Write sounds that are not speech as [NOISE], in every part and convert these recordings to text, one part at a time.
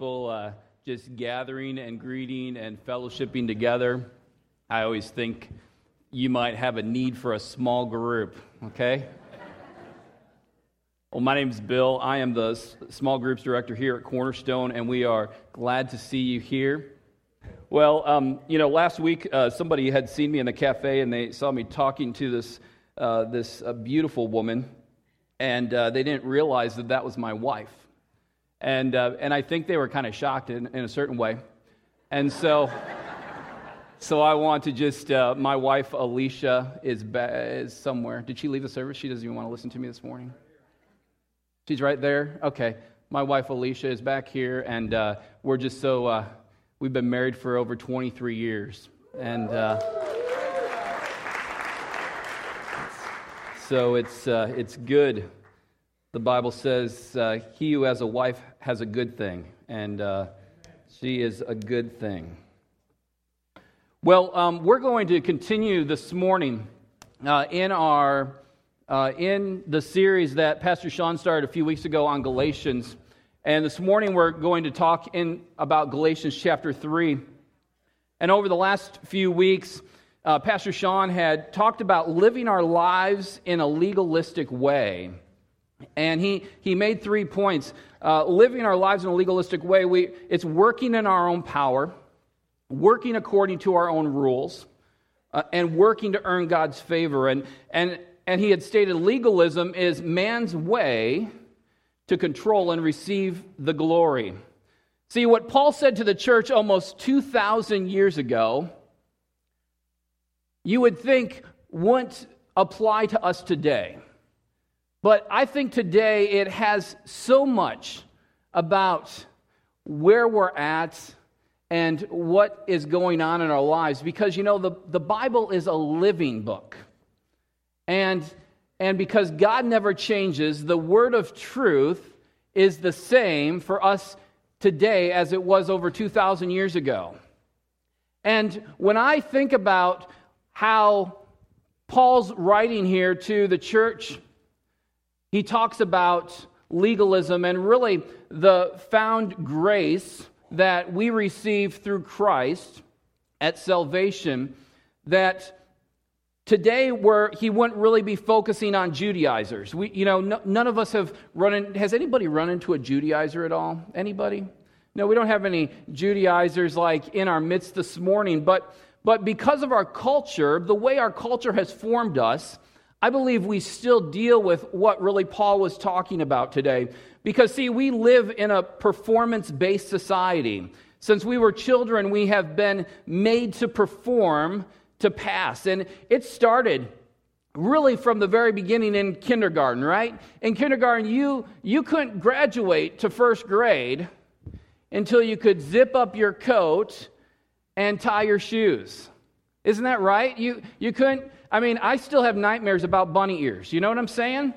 people uh, just gathering and greeting and fellowshipping together, I always think you might have a need for a small group, okay? well, my name is Bill. I am the small groups director here at Cornerstone, and we are glad to see you here. Well, um, you know, last week uh, somebody had seen me in the cafe and they saw me talking to this, uh, this uh, beautiful woman, and uh, they didn't realize that that was my wife. And, uh, and I think they were kind of shocked in, in a certain way. And so, so I want to just, uh, my wife Alicia is, ba- is somewhere. Did she leave the service? She doesn't even want to listen to me this morning. She's right there? Okay. My wife Alicia is back here, and uh, we're just so, uh, we've been married for over 23 years. And uh, so it's, uh, it's good the Bible says, uh, He who has a wife has a good thing, and uh, she is a good thing. Well, um, we're going to continue this morning uh, in our uh, in the series that Pastor Sean started a few weeks ago on Galatians, and this morning we're going to talk in about Galatians chapter three. And over the last few weeks, uh, Pastor Sean had talked about living our lives in a legalistic way. And he, he made three points. Uh, living our lives in a legalistic way, we, it's working in our own power, working according to our own rules, uh, and working to earn God's favor. And, and, and he had stated legalism is man's way to control and receive the glory. See, what Paul said to the church almost 2,000 years ago, you would think wouldn't apply to us today. But I think today it has so much about where we're at and what is going on in our lives because you know the, the Bible is a living book. And and because God never changes, the word of truth is the same for us today as it was over 2,000 years ago. And when I think about how Paul's writing here to the church he talks about legalism and really the found grace that we receive through Christ at salvation that today where he wouldn't really be focusing on judaizers. We, you know no, none of us have run in, has anybody run into a judaizer at all? Anybody? No we don't have any judaizers like in our midst this morning but but because of our culture the way our culture has formed us I believe we still deal with what really Paul was talking about today. Because, see, we live in a performance based society. Since we were children, we have been made to perform to pass. And it started really from the very beginning in kindergarten, right? In kindergarten, you, you couldn't graduate to first grade until you could zip up your coat and tie your shoes. Isn't that right? You, you couldn't I mean, I still have nightmares about bunny ears. You know what I'm saying?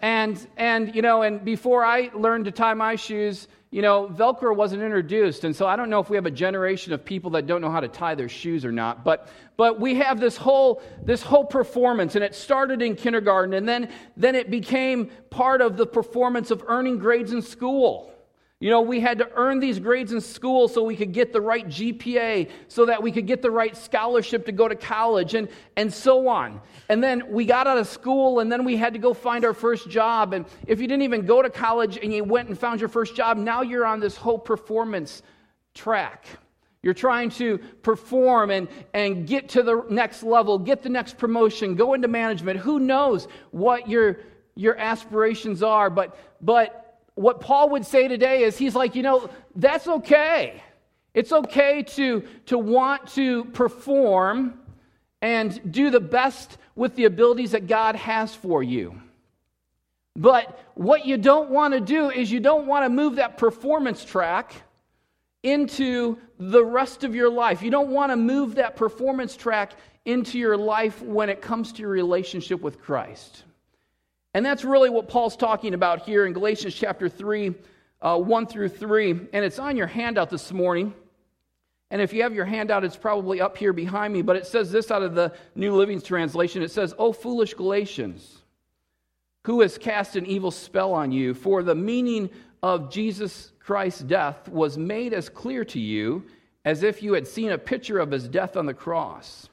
And, and, you know, and before I learned to tie my shoes, you know, Velcro wasn't introduced. And so I don't know if we have a generation of people that don't know how to tie their shoes or not. But, but we have this whole, this whole performance, and it started in kindergarten, and then, then it became part of the performance of earning grades in school. You know, we had to earn these grades in school so we could get the right GPA, so that we could get the right scholarship to go to college, and, and so on. And then we got out of school, and then we had to go find our first job. And if you didn't even go to college and you went and found your first job, now you're on this whole performance track. You're trying to perform and, and get to the next level, get the next promotion, go into management. Who knows what your, your aspirations are, but, but what Paul would say today is he's like, you know, that's okay. It's okay to, to want to perform and do the best with the abilities that God has for you. But what you don't want to do is you don't want to move that performance track into the rest of your life. You don't want to move that performance track into your life when it comes to your relationship with Christ. And that's really what Paul's talking about here in Galatians chapter 3, uh, 1 through 3. And it's on your handout this morning. And if you have your handout, it's probably up here behind me. But it says this out of the New Living Translation it says, O foolish Galatians, who has cast an evil spell on you? For the meaning of Jesus Christ's death was made as clear to you as if you had seen a picture of his death on the cross.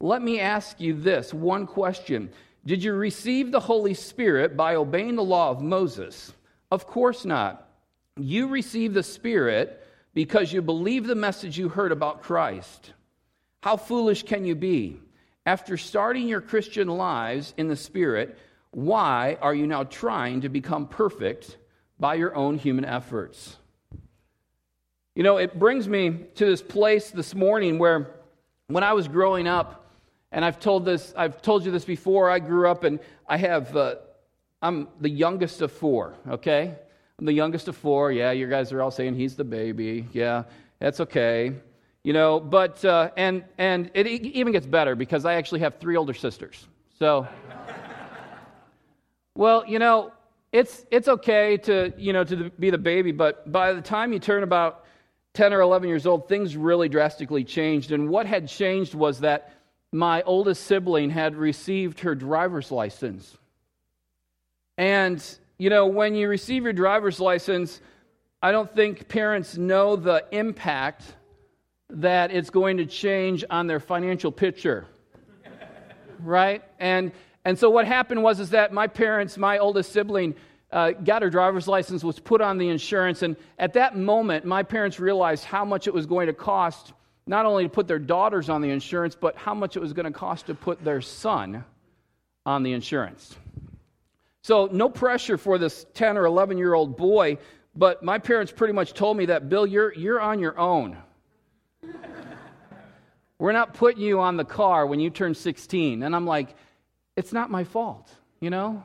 Let me ask you this one question Did you receive the Holy Spirit by obeying the law of Moses? Of course not. You received the Spirit because you believe the message you heard about Christ. How foolish can you be? After starting your Christian lives in the Spirit, why are you now trying to become perfect by your own human efforts? You know, it brings me to this place this morning where when I was growing up, and I've told this, I've told you this before, I grew up and I have, uh, I'm the youngest of four, okay? I'm the youngest of four. Yeah, you guys are all saying he's the baby. Yeah, that's okay. You know, but, uh, and, and it even gets better because I actually have three older sisters. So, well, you know, it's, it's okay to, you know, to be the baby, but by the time you turn about 10 or 11 years old, things really drastically changed. And what had changed was that my oldest sibling had received her driver's license. And, you know, when you receive your driver's license, I don't think parents know the impact that it's going to change on their financial picture. [LAUGHS] right? And and so what happened was is that my parents, my oldest sibling, uh, got her driver's license, was put on the insurance, and at that moment, my parents realized how much it was going to cost not only to put their daughters on the insurance, but how much it was going to cost to put their son on the insurance. So, no pressure for this 10 or 11 year old boy, but my parents pretty much told me that, Bill, you're, you're on your own. [LAUGHS] We're not putting you on the car when you turn 16. And I'm like, it's not my fault, you know?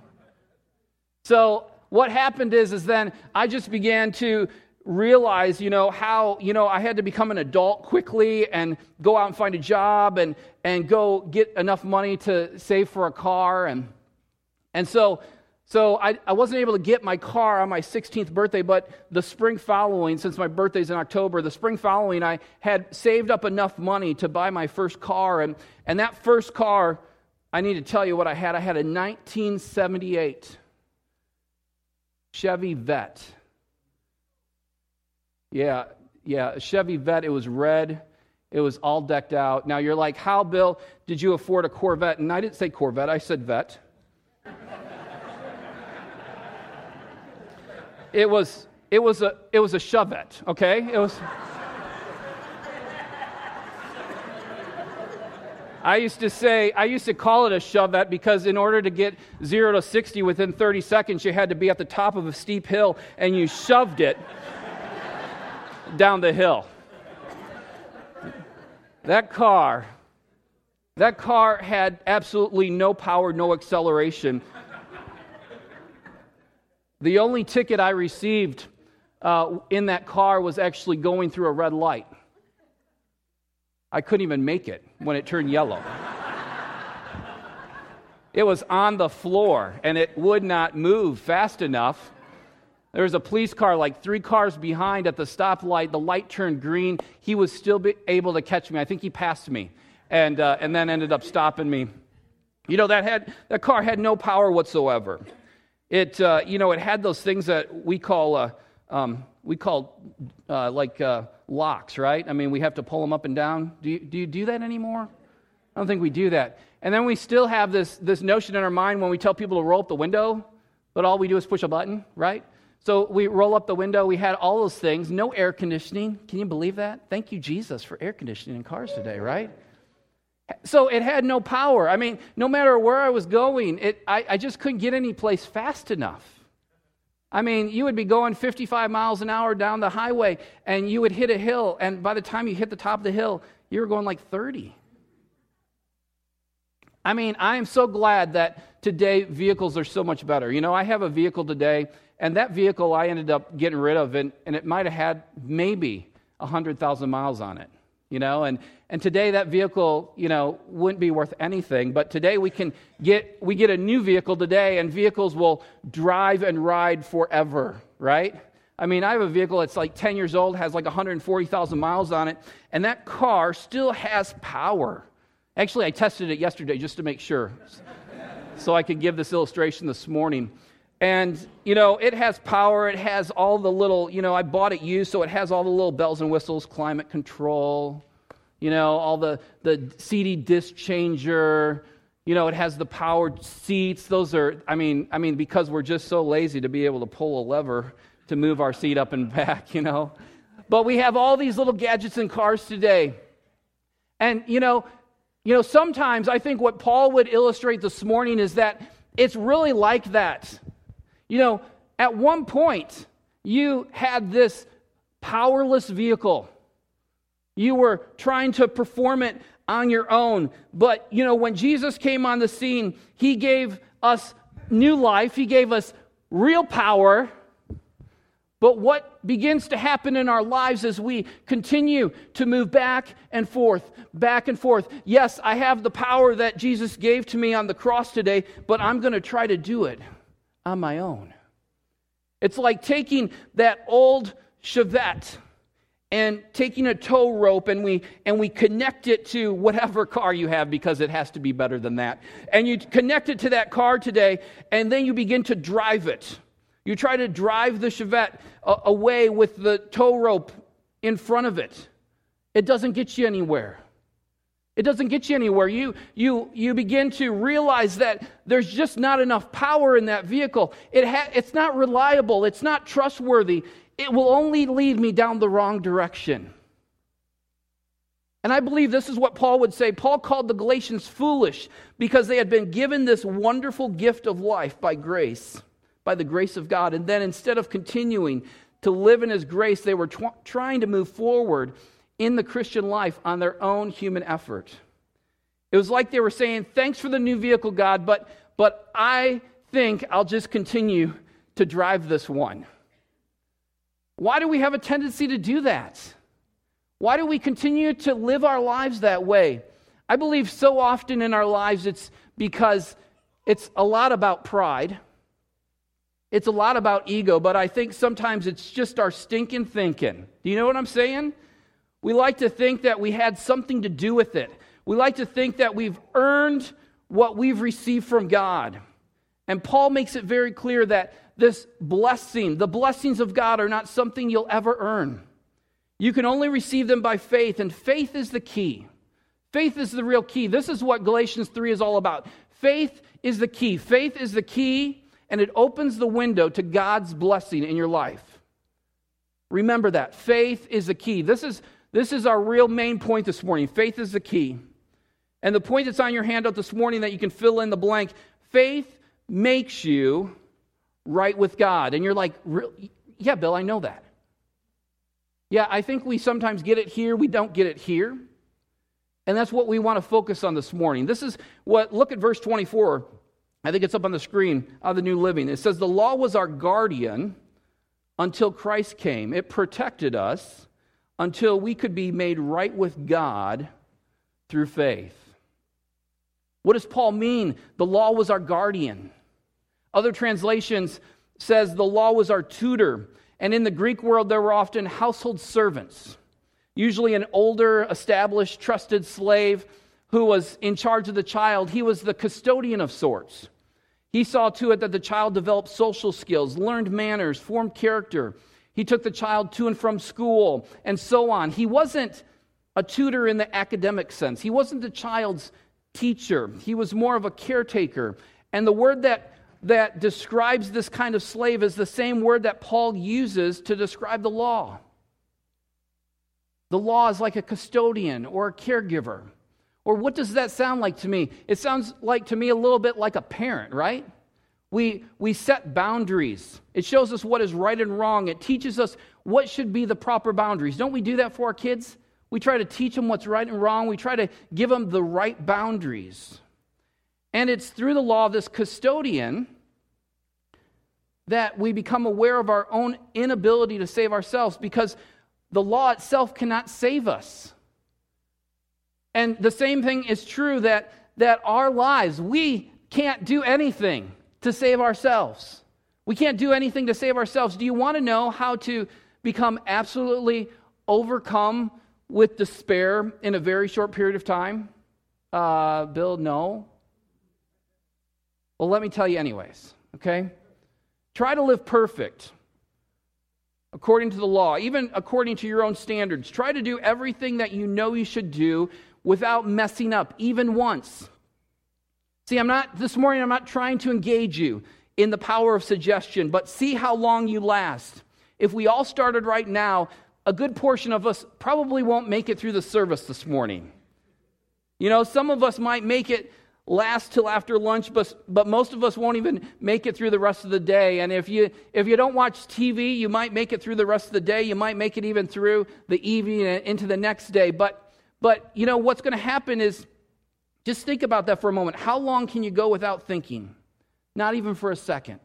So, what happened is, is then I just began to realize, you know, how, you know, I had to become an adult quickly and go out and find a job and, and go get enough money to save for a car. And, and so, so I, I wasn't able to get my car on my 16th birthday, but the spring following, since my birthday's in October, the spring following, I had saved up enough money to buy my first car. And, and that first car, I need to tell you what I had. I had a 1978 Chevy Vette. Yeah, yeah, Chevy Vette. It was red. It was all decked out. Now you're like, how, Bill, did you afford a Corvette? And I didn't say Corvette, I said Vette. [LAUGHS] it was it was a it was a Chevette, okay? It was [LAUGHS] I used to say, I used to call it a Chevette because in order to get 0 to 60 within 30 seconds, you had to be at the top of a steep hill and you shoved it down the hill. That car, that car had absolutely no power, no acceleration. The only ticket I received uh, in that car was actually going through a red light. I couldn't even make it when it turned yellow. it was on the floor and it would not move fast enough there was a police car like three cars behind at the stoplight. The light turned green. He was still able to catch me. I think he passed me and, uh, and then ended up stopping me. You know, that, had, that car had no power whatsoever. It, uh, you know, it had those things that we call, uh, um, we call uh, like uh, locks, right? I mean, we have to pull them up and down. Do you, do you do that anymore? I don't think we do that. And then we still have this, this notion in our mind when we tell people to roll up the window, but all we do is push a button, right? So we roll up the window. We had all those things. No air conditioning. Can you believe that? Thank you, Jesus, for air conditioning in cars today, right? So it had no power. I mean, no matter where I was going, it, I, I just couldn't get any place fast enough. I mean, you would be going 55 miles an hour down the highway and you would hit a hill, and by the time you hit the top of the hill, you were going like 30. I mean, I am so glad that today vehicles are so much better. You know, I have a vehicle today and that vehicle I ended up getting rid of, and, and it might have had maybe 100,000 miles on it, you know? And, and today that vehicle, you know, wouldn't be worth anything. But today we can get, we get a new vehicle today, and vehicles will drive and ride forever, right? I mean, I have a vehicle that's like 10 years old, has like 140,000 miles on it, and that car still has power. Actually, I tested it yesterday just to make sure, [LAUGHS] so I could give this illustration this morning. And, you know, it has power. It has all the little, you know, I bought it used, so it has all the little bells and whistles, climate control, you know, all the, the CD disc changer. You know, it has the powered seats. Those are, I mean, I mean, because we're just so lazy to be able to pull a lever to move our seat up and [LAUGHS] back, you know. But we have all these little gadgets in cars today. And, you know, you know, sometimes I think what Paul would illustrate this morning is that it's really like that. You know, at one point, you had this powerless vehicle. You were trying to perform it on your own. But, you know, when Jesus came on the scene, he gave us new life, he gave us real power but what begins to happen in our lives as we continue to move back and forth, back and forth? Yes, I have the power that Jesus gave to me on the cross today, but I'm going to try to do it on my own. It's like taking that old Chevette and taking a tow rope and we and we connect it to whatever car you have because it has to be better than that. And you connect it to that car today and then you begin to drive it. You try to drive the Chevette away with the tow rope in front of it. It doesn't get you anywhere. It doesn't get you anywhere. You, you, you begin to realize that there's just not enough power in that vehicle. It ha- it's not reliable. It's not trustworthy. It will only lead me down the wrong direction. And I believe this is what Paul would say. Paul called the Galatians foolish because they had been given this wonderful gift of life by grace by the grace of God. And then instead of continuing to live in His grace, they were tw- trying to move forward in the Christian life on their own human effort. It was like they were saying, Thanks for the new vehicle, God, but, but I think I'll just continue to drive this one. Why do we have a tendency to do that? Why do we continue to live our lives that way? I believe so often in our lives it's because it's a lot about pride. It's a lot about ego, but I think sometimes it's just our stinking thinking. Do you know what I'm saying? We like to think that we had something to do with it. We like to think that we've earned what we've received from God. And Paul makes it very clear that this blessing, the blessings of God, are not something you'll ever earn. You can only receive them by faith, and faith is the key. Faith is the real key. This is what Galatians 3 is all about. Faith is the key. Faith is the key and it opens the window to God's blessing in your life. Remember that. Faith is the key. This is, this is our real main point this morning. Faith is the key. And the point that's on your handout this morning that you can fill in the blank faith makes you right with God. And you're like, yeah, Bill, I know that. Yeah, I think we sometimes get it here, we don't get it here. And that's what we want to focus on this morning. This is what, look at verse 24. I think it's up on the screen of the New Living. It says, The law was our guardian until Christ came. It protected us until we could be made right with God through faith. What does Paul mean? The law was our guardian. Other translations says the law was our tutor. And in the Greek world, there were often household servants, usually an older, established, trusted slave who was in charge of the child. He was the custodian of sorts. He saw to it that the child developed social skills, learned manners, formed character. He took the child to and from school, and so on. He wasn't a tutor in the academic sense, he wasn't the child's teacher. He was more of a caretaker. And the word that, that describes this kind of slave is the same word that Paul uses to describe the law. The law is like a custodian or a caregiver. Or what does that sound like to me? It sounds like to me a little bit like a parent, right? We, we set boundaries. It shows us what is right and wrong. It teaches us what should be the proper boundaries. Don't we do that for our kids? We try to teach them what's right and wrong. We try to give them the right boundaries. And it's through the law of this custodian that we become aware of our own inability to save ourselves because the law itself cannot save us. And the same thing is true that, that our lives, we can't do anything to save ourselves. We can't do anything to save ourselves. Do you want to know how to become absolutely overcome with despair in a very short period of time? Uh, Bill, no. Well, let me tell you, anyways, okay? Try to live perfect according to the law, even according to your own standards. Try to do everything that you know you should do without messing up, even once. See, I'm not, this morning, I'm not trying to engage you in the power of suggestion, but see how long you last. If we all started right now, a good portion of us probably won't make it through the service this morning. You know, some of us might make it last till after lunch, but, but most of us won't even make it through the rest of the day. And if you, if you don't watch TV, you might make it through the rest of the day. You might make it even through the evening and into the next day. But, but you know, what's going to happen is just think about that for a moment. How long can you go without thinking? Not even for a second.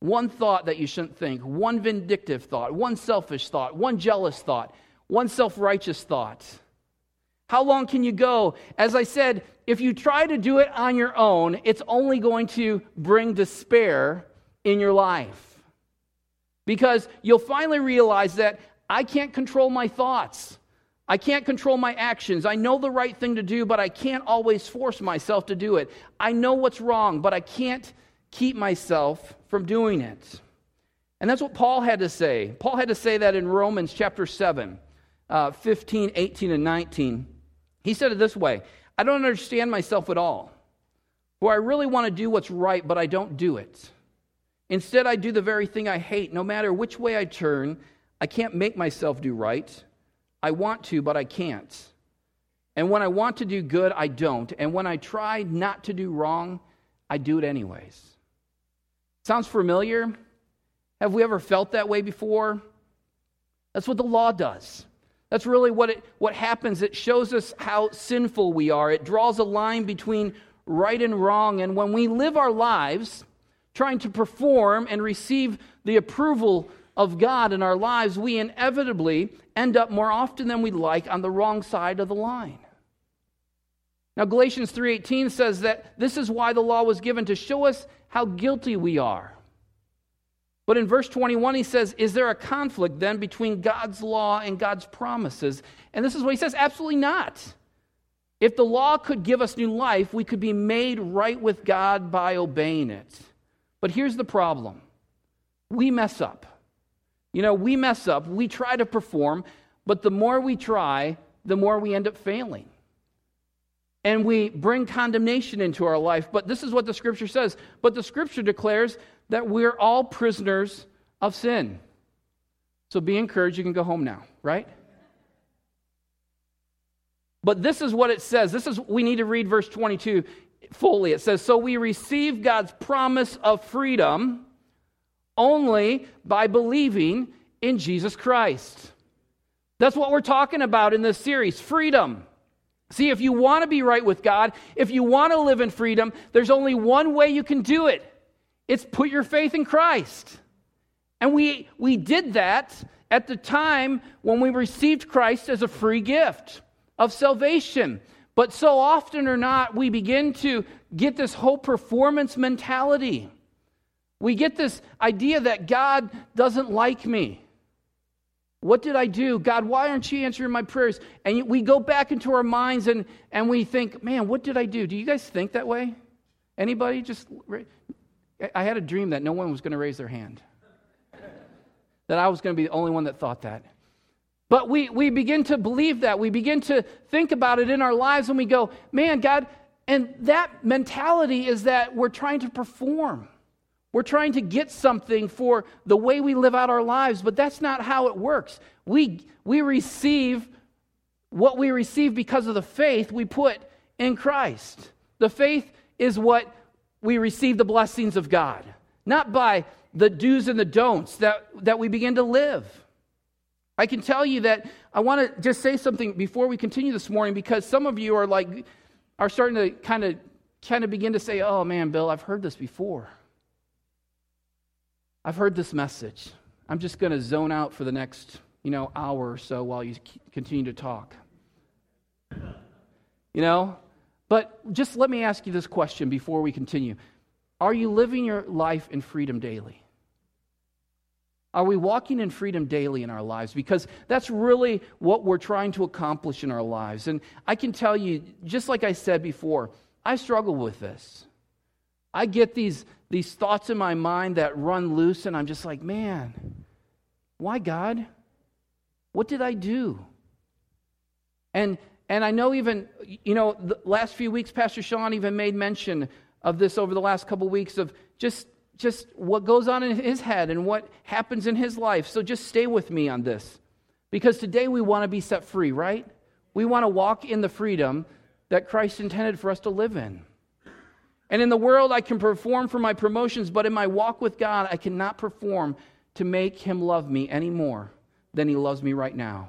One thought that you shouldn't think, one vindictive thought, one selfish thought, one jealous thought, one self righteous thought. How long can you go? As I said, if you try to do it on your own, it's only going to bring despair in your life. Because you'll finally realize that I can't control my thoughts. I can't control my actions. I know the right thing to do, but I can't always force myself to do it. I know what's wrong, but I can't keep myself from doing it. And that's what Paul had to say. Paul had to say that in Romans chapter 7, uh, 15, 18, and 19. He said it this way I don't understand myself at all. For I really want to do what's right, but I don't do it. Instead, I do the very thing I hate. No matter which way I turn, I can't make myself do right. I want to, but I can't. And when I want to do good, I don't. And when I try not to do wrong, I do it anyways. Sounds familiar? Have we ever felt that way before? That's what the law does. That's really what, it, what happens. It shows us how sinful we are. It draws a line between right and wrong. And when we live our lives trying to perform and receive the approval of God in our lives, we inevitably end up more often than we'd like on the wrong side of the line. Now Galatians 3:18 says that this is why the law was given to show us how guilty we are. But in verse 21 he says, "Is there a conflict then between God's law and God's promises?" And this is what he says, absolutely not. If the law could give us new life, we could be made right with God by obeying it. But here's the problem. We mess up. You know, we mess up, we try to perform, but the more we try, the more we end up failing. And we bring condemnation into our life. But this is what the scripture says. But the scripture declares that we're all prisoners of sin. So be encouraged. You can go home now, right? But this is what it says. This is, we need to read verse 22 fully. It says, So we receive God's promise of freedom only by believing in Jesus Christ. That's what we're talking about in this series freedom. See, if you want to be right with God, if you want to live in freedom, there's only one way you can do it it's put your faith in Christ. And we, we did that at the time when we received Christ as a free gift of salvation. But so often or not, we begin to get this whole performance mentality. We get this idea that God doesn't like me. What did I do? God, why aren't you answering my prayers? And we go back into our minds and, and we think, man, what did I do? Do you guys think that way? Anybody just. I had a dream that no one was going to raise their hand, that I was going to be the only one that thought that. But we, we begin to believe that. We begin to think about it in our lives and we go, man, God, and that mentality is that we're trying to perform. We're trying to get something for the way we live out our lives, but that's not how it works. We, we receive what we receive because of the faith we put in Christ. The faith is what we receive the blessings of God, not by the do's and the don'ts that, that we begin to live. I can tell you that I want to just say something before we continue this morning because some of you are like, are starting to kind of kind of begin to say, oh man, Bill, I've heard this before. I've heard this message. I'm just going to zone out for the next, you know, hour or so while you continue to talk. You know? But just let me ask you this question before we continue. Are you living your life in freedom daily? Are we walking in freedom daily in our lives? Because that's really what we're trying to accomplish in our lives. And I can tell you, just like I said before, I struggle with this. I get these these thoughts in my mind that run loose, and I'm just like, man, why God? What did I do? And and I know even, you know, the last few weeks, Pastor Sean even made mention of this over the last couple of weeks of just just what goes on in his head and what happens in his life. So just stay with me on this. Because today we want to be set free, right? We want to walk in the freedom that Christ intended for us to live in. And in the world, I can perform for my promotions, but in my walk with God, I cannot perform to make him love me any more than he loves me right now.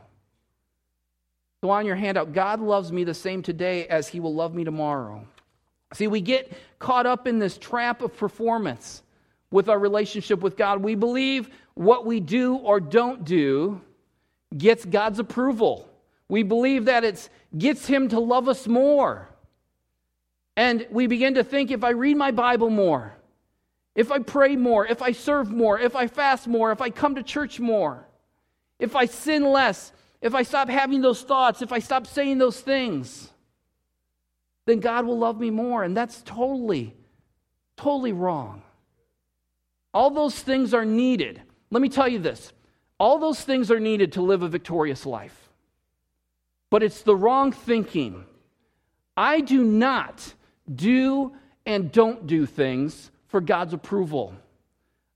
So, on your handout, God loves me the same today as he will love me tomorrow. See, we get caught up in this trap of performance with our relationship with God. We believe what we do or don't do gets God's approval. We believe that it gets Him to love us more. And we begin to think if I read my Bible more, if I pray more, if I serve more, if I fast more, if I come to church more, if I sin less, if I stop having those thoughts, if I stop saying those things, then God will love me more. And that's totally, totally wrong. All those things are needed. Let me tell you this all those things are needed to live a victorious life. But it's the wrong thinking. I do not do and don't do things for God's approval.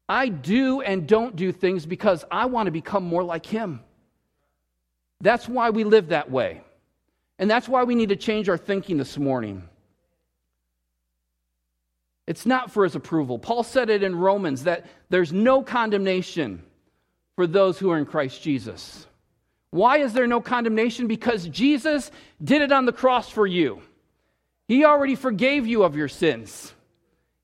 I do and don't do things because I want to become more like Him. That's why we live that way. And that's why we need to change our thinking this morning. It's not for His approval. Paul said it in Romans that there's no condemnation for those who are in Christ Jesus. Why is there no condemnation? Because Jesus did it on the cross for you. He already forgave you of your sins.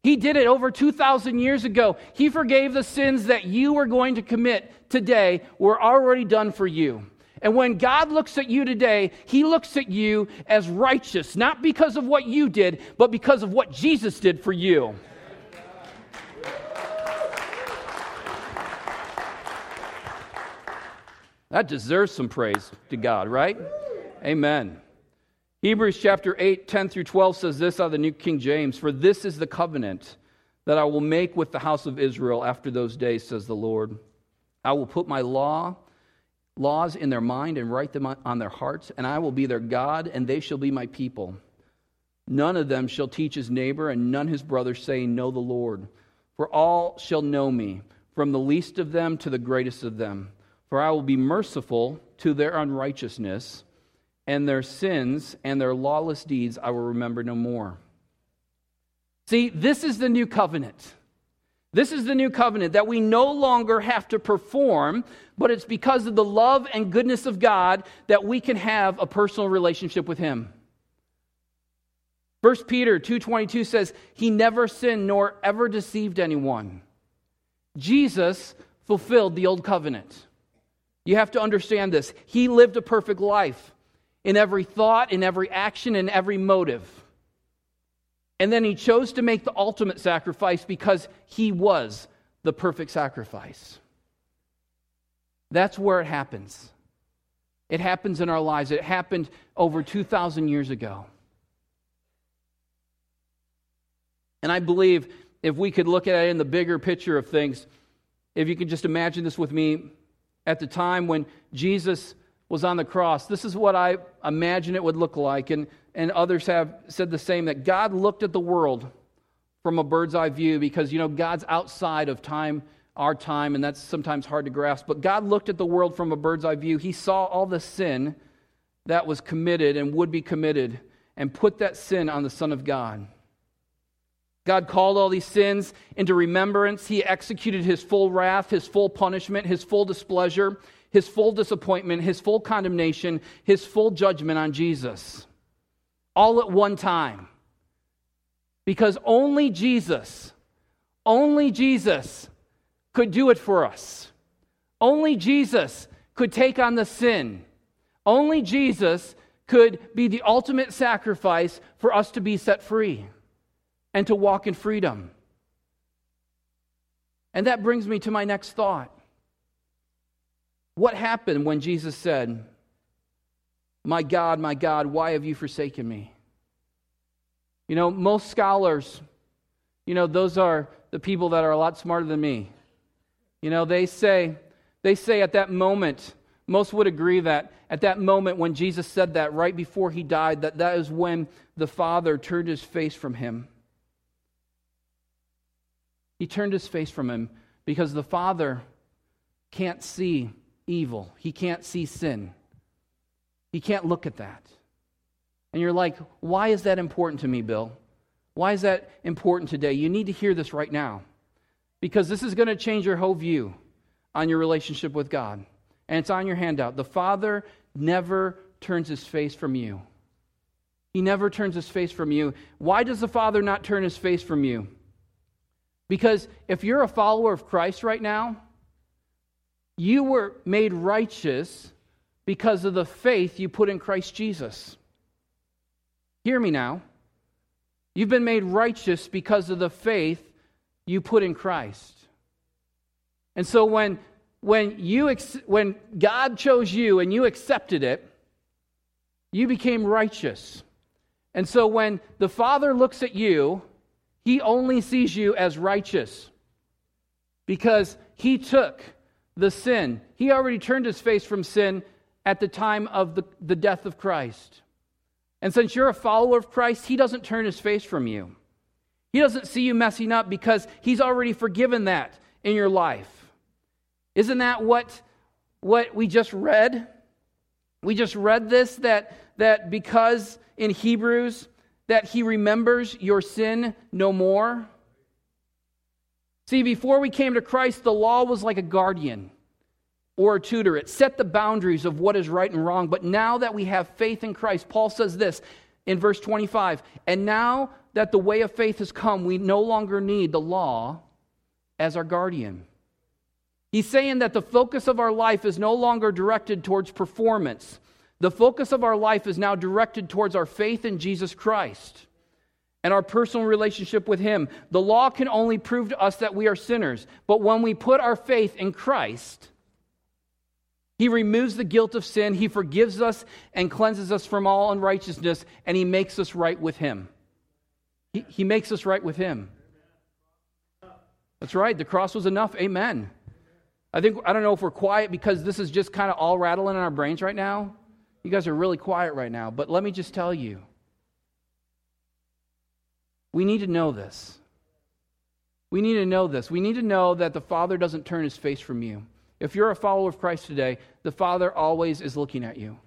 He did it over 2,000 years ago. He forgave the sins that you were going to commit today, were already done for you. And when God looks at you today, He looks at you as righteous, not because of what you did, but because of what Jesus did for you. That deserves some praise to God, right? Amen. Hebrews chapter 8, 10 through 12 says this out of the New King James For this is the covenant that I will make with the house of Israel after those days, says the Lord. I will put my law, laws in their mind and write them on their hearts, and I will be their God, and they shall be my people. None of them shall teach his neighbor, and none his brother, saying, Know the Lord. For all shall know me, from the least of them to the greatest of them. For I will be merciful to their unrighteousness and their sins and their lawless deeds I will remember no more. See, this is the new covenant. This is the new covenant that we no longer have to perform, but it's because of the love and goodness of God that we can have a personal relationship with him. 1 Peter 2:22 says, "He never sinned nor ever deceived anyone." Jesus fulfilled the old covenant. You have to understand this. He lived a perfect life in every thought, in every action, in every motive. And then he chose to make the ultimate sacrifice because he was the perfect sacrifice. That's where it happens. It happens in our lives. It happened over 2,000 years ago. And I believe if we could look at it in the bigger picture of things, if you could just imagine this with me, at the time when Jesus was on the cross. This is what I imagine it would look like. And, and others have said the same that God looked at the world from a bird's eye view because, you know, God's outside of time, our time, and that's sometimes hard to grasp. But God looked at the world from a bird's eye view. He saw all the sin that was committed and would be committed and put that sin on the Son of God. God called all these sins into remembrance. He executed his full wrath, his full punishment, his full displeasure his full disappointment, his full condemnation, his full judgment on Jesus. All at one time. Because only Jesus, only Jesus could do it for us. Only Jesus could take on the sin. Only Jesus could be the ultimate sacrifice for us to be set free and to walk in freedom. And that brings me to my next thought. What happened when Jesus said, My God, my God, why have you forsaken me? You know, most scholars You know, those are the people that are a lot smarter than me. You know, they say, they say at that moment, most would agree that at that moment when Jesus said that right before he died, that that is when the Father turned his face from him. He turned his face from him because the Father can't see evil, he can't see sin. He can't look at that. And you're like, why is that important to me, Bill? Why is that important today? You need to hear this right now because this is going to change your whole view on your relationship with God. And it's on your handout. The Father never turns his face from you. He never turns his face from you. Why does the Father not turn his face from you? Because if you're a follower of Christ right now, you were made righteous because of the faith you put in Christ Jesus. Hear me now. You've been made righteous because of the faith you put in Christ. And so when when you when God chose you and you accepted it, you became righteous. And so when the Father looks at you, he only sees you as righteous because he took the sin. He already turned his face from sin at the time of the, the death of Christ. And since you're a follower of Christ, he doesn't turn his face from you. He doesn't see you messing up because he's already forgiven that in your life. Isn't that what, what we just read? We just read this that, that because in Hebrews that he remembers your sin no more. See, before we came to Christ, the law was like a guardian or a tutor. It set the boundaries of what is right and wrong. But now that we have faith in Christ, Paul says this in verse 25 And now that the way of faith has come, we no longer need the law as our guardian. He's saying that the focus of our life is no longer directed towards performance. The focus of our life is now directed towards our faith in Jesus Christ and our personal relationship with Him. The law can only prove to us that we are sinners, but when we put our faith in Christ, He removes the guilt of sin, He forgives us and cleanses us from all unrighteousness, and He makes us right with Him. He, he makes us right with Him. That's right, the cross was enough. Amen. I think, I don't know if we're quiet because this is just kind of all rattling in our brains right now. You guys are really quiet right now, but let me just tell you we need to know this. We need to know this. We need to know that the Father doesn't turn his face from you. If you're a follower of Christ today, the Father always is looking at you.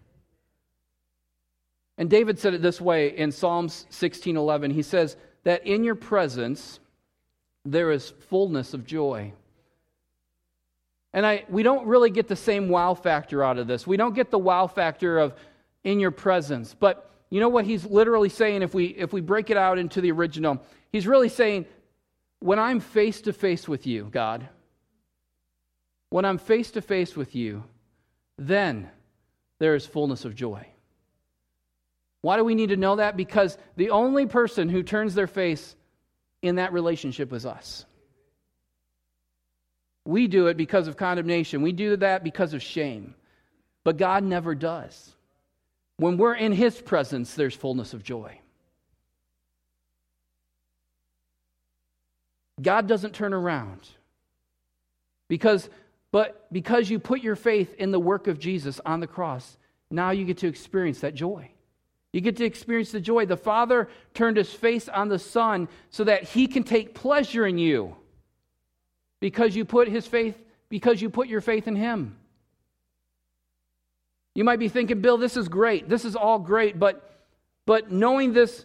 And David said it this way in Psalms 16:11. He says that in your presence there is fullness of joy. And I, we don't really get the same wow factor out of this. We don't get the wow factor of in your presence. But you know what he's literally saying if we, if we break it out into the original? He's really saying, when I'm face to face with you, God, when I'm face to face with you, then there is fullness of joy. Why do we need to know that? Because the only person who turns their face in that relationship is us. We do it because of condemnation. We do that because of shame. But God never does. When we're in His presence, there's fullness of joy. God doesn't turn around. Because, but because you put your faith in the work of Jesus on the cross, now you get to experience that joy. You get to experience the joy. The Father turned his face on the Son so that he can take pleasure in you because you put his faith because you put your faith in him. You might be thinking, Bill, this is great. This is all great, but but knowing this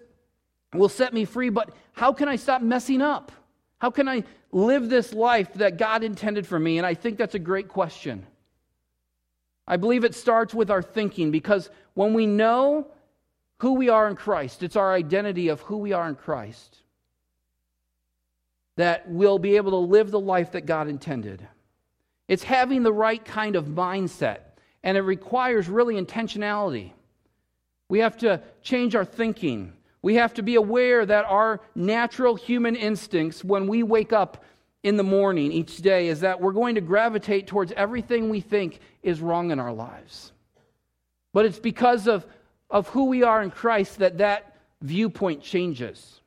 will set me free, but how can I stop messing up? How can I live this life that God intended for me? And I think that's a great question. I believe it starts with our thinking because when we know who we are in Christ, it's our identity of who we are in Christ that we'll be able to live the life that God intended. It's having the right kind of mindset, and it requires really intentionality. We have to change our thinking. We have to be aware that our natural human instincts, when we wake up in the morning each day, is that we're going to gravitate towards everything we think is wrong in our lives. But it's because of, of who we are in Christ that that viewpoint changes.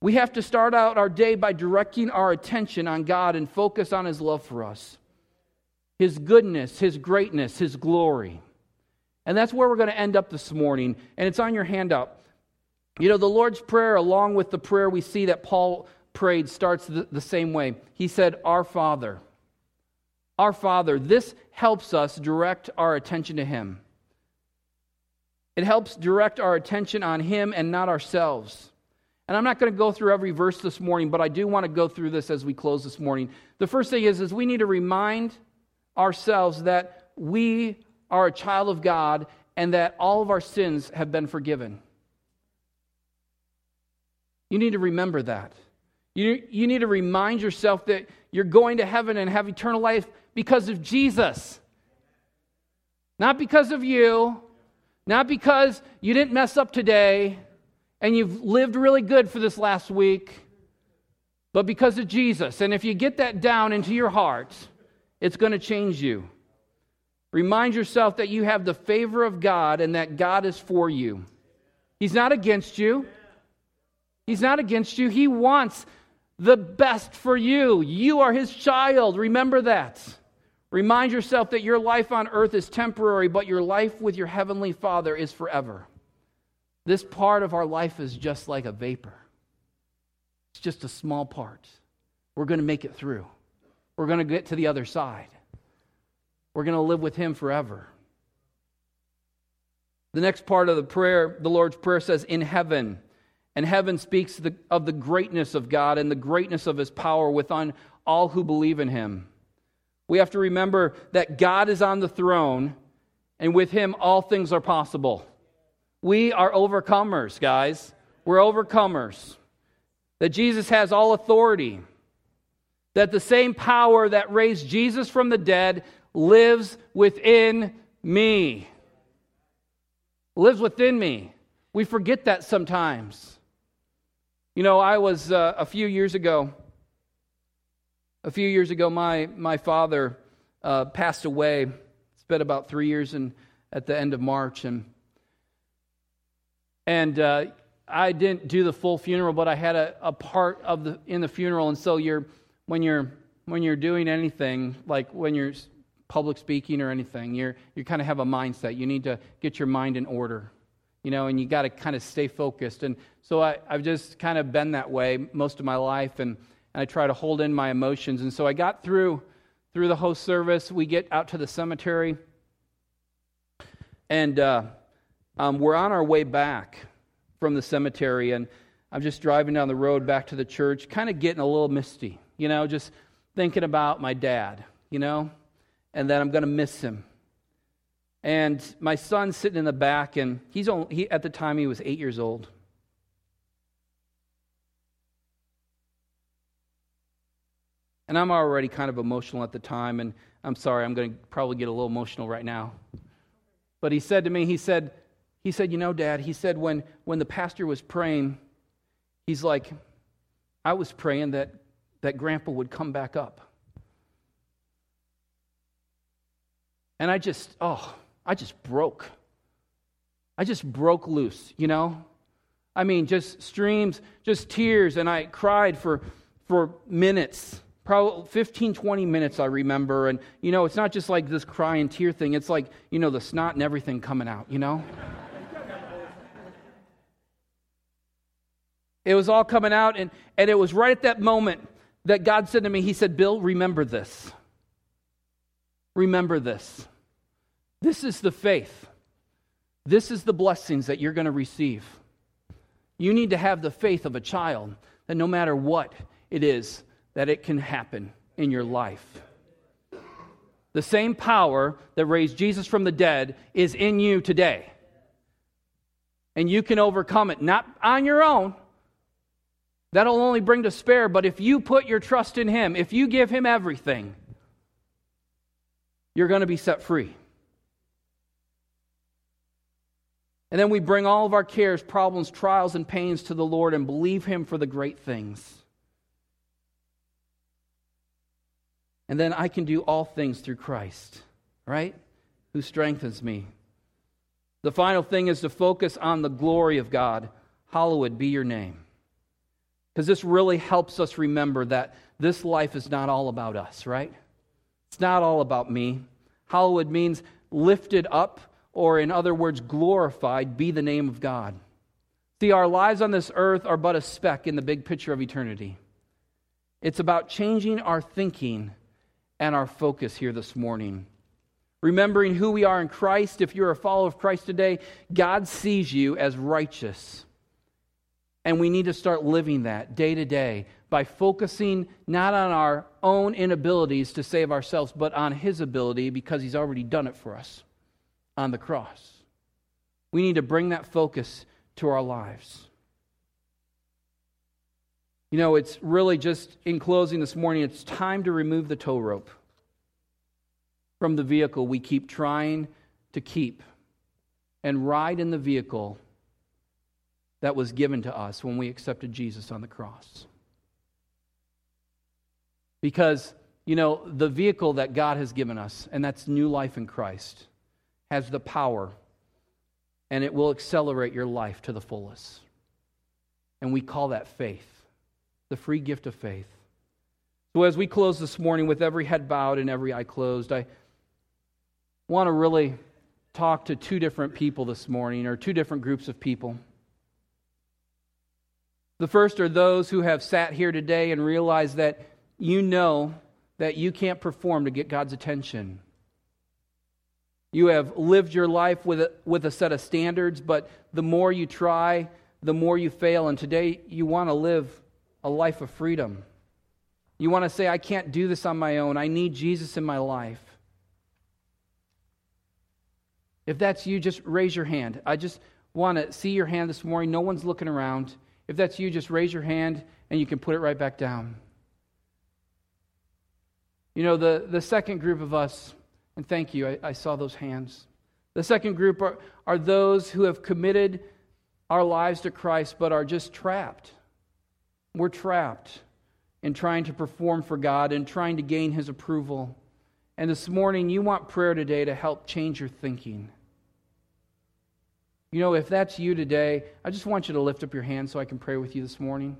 We have to start out our day by directing our attention on God and focus on His love for us, His goodness, His greatness, His glory. And that's where we're going to end up this morning. And it's on your handout. You know, the Lord's Prayer, along with the prayer we see that Paul prayed, starts the, the same way. He said, Our Father. Our Father. This helps us direct our attention to Him. It helps direct our attention on Him and not ourselves. And I'm not going to go through every verse this morning, but I do want to go through this as we close this morning. The first thing is, is we need to remind ourselves that we are a child of God and that all of our sins have been forgiven. You need to remember that. You, you need to remind yourself that you're going to heaven and have eternal life because of Jesus. Not because of you, not because you didn't mess up today and you've lived really good for this last week, but because of Jesus. And if you get that down into your heart, it's going to change you. Remind yourself that you have the favor of God and that God is for you. He's not against you. He's not against you. He wants the best for you. You are his child. Remember that. Remind yourself that your life on earth is temporary, but your life with your heavenly Father is forever. This part of our life is just like a vapor, it's just a small part. We're going to make it through, we're going to get to the other side. We're going to live with him forever. The next part of the prayer, the Lord's Prayer says, in heaven. And heaven speaks of the greatness of God and the greatness of his power within all who believe in him. We have to remember that God is on the throne, and with him all things are possible. We are overcomers, guys. We're overcomers. That Jesus has all authority. That the same power that raised Jesus from the dead lives within me. Lives within me. We forget that sometimes. You know, I was uh, a few years ago, a few years ago, my, my father uh, passed away. Spent about three years in, at the end of March. And, and uh, I didn't do the full funeral, but I had a, a part of the, in the funeral. And so you're, when, you're, when you're doing anything, like when you're public speaking or anything, you're, you kind of have a mindset. You need to get your mind in order you know, and you got to kind of stay focused. And so I, I've just kind of been that way most of my life, and, and I try to hold in my emotions. And so I got through through the host service. We get out to the cemetery, and uh, um, we're on our way back from the cemetery, and I'm just driving down the road back to the church, kind of getting a little misty, you know, just thinking about my dad, you know, and that I'm going to miss him and my son's sitting in the back, and he's only, he, at the time he was eight years old. And I'm already kind of emotional at the time, and I'm sorry, I'm going to probably get a little emotional right now. But he said to me, he said, he said, you know, Dad, he said when, when the pastor was praying, he's like, I was praying that, that Grandpa would come back up. And I just, oh, I just broke. I just broke loose, you know? I mean, just streams, just tears, and I cried for, for minutes. Probably 15, 20 minutes, I remember. And, you know, it's not just like this cry and tear thing, it's like, you know, the snot and everything coming out, you know? it was all coming out, and, and it was right at that moment that God said to me, He said, Bill, remember this. Remember this. This is the faith. This is the blessings that you're going to receive. You need to have the faith of a child that no matter what it is, that it can happen in your life. The same power that raised Jesus from the dead is in you today. And you can overcome it, not on your own. That'll only bring despair, but if you put your trust in Him, if you give Him everything, you're going to be set free. And then we bring all of our cares, problems, trials, and pains to the Lord and believe Him for the great things. And then I can do all things through Christ, right? Who strengthens me. The final thing is to focus on the glory of God. Hallowed be your name. Because this really helps us remember that this life is not all about us, right? It's not all about me. Hallowed means lifted up, or in other words, glorified, be the name of God. See, our lives on this earth are but a speck in the big picture of eternity. It's about changing our thinking and our focus here this morning. Remembering who we are in Christ, if you're a follower of Christ today, God sees you as righteous. And we need to start living that day to day by focusing not on our own inabilities to save ourselves, but on His ability because He's already done it for us on the cross. We need to bring that focus to our lives. You know, it's really just in closing this morning, it's time to remove the tow rope from the vehicle we keep trying to keep and ride in the vehicle that was given to us when we accepted Jesus on the cross. Because, you know, the vehicle that God has given us, and that's new life in Christ, has the power and it will accelerate your life to the fullest. And we call that faith, the free gift of faith. So, as we close this morning with every head bowed and every eye closed, I want to really talk to two different people this morning, or two different groups of people. The first are those who have sat here today and realized that you know that you can't perform to get God's attention. You have lived your life with a, with a set of standards, but the more you try, the more you fail. And today you want to live a life of freedom. You want to say, I can't do this on my own. I need Jesus in my life. If that's you, just raise your hand. I just want to see your hand this morning. No one's looking around. If that's you, just raise your hand and you can put it right back down. You know, the, the second group of us, and thank you, I, I saw those hands. The second group are, are those who have committed our lives to Christ but are just trapped. We're trapped in trying to perform for God and trying to gain His approval. And this morning, you want prayer today to help change your thinking. You know, if that's you today, I just want you to lift up your hand so I can pray with you this morning.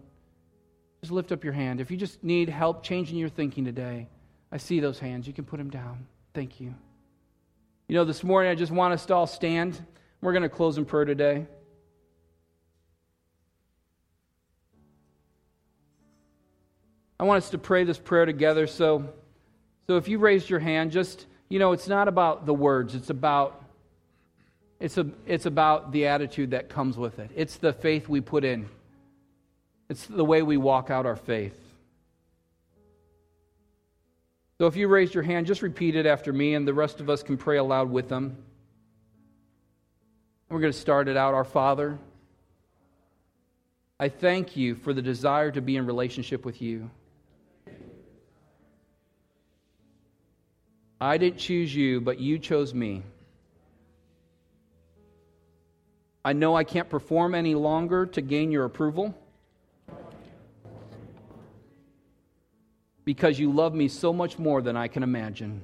Just lift up your hand. If you just need help changing your thinking today, I see those hands. You can put them down. Thank you. You know, this morning I just want us to all stand. We're going to close in prayer today. I want us to pray this prayer together. So, so if you raised your hand, just, you know, it's not about the words, it's about it's, a, it's about the attitude that comes with it. It's the faith we put in, it's the way we walk out our faith. So if you raised your hand, just repeat it after me, and the rest of us can pray aloud with them. We're going to start it out. Our Father, I thank you for the desire to be in relationship with you. I didn't choose you, but you chose me. I know I can't perform any longer to gain your approval because you love me so much more than I can imagine.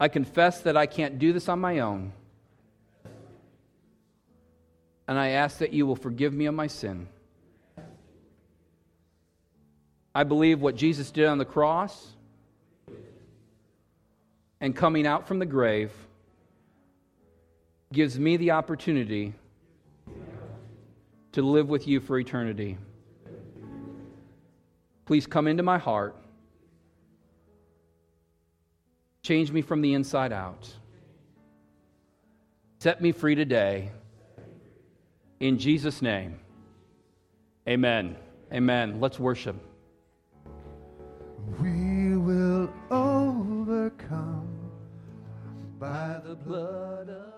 I confess that I can't do this on my own. And I ask that you will forgive me of my sin. I believe what Jesus did on the cross and coming out from the grave gives me the opportunity to live with you for eternity. Please come into my heart. Change me from the inside out. Set me free today. In Jesus' name, amen. Amen. Let's worship. We will overcome by the blood of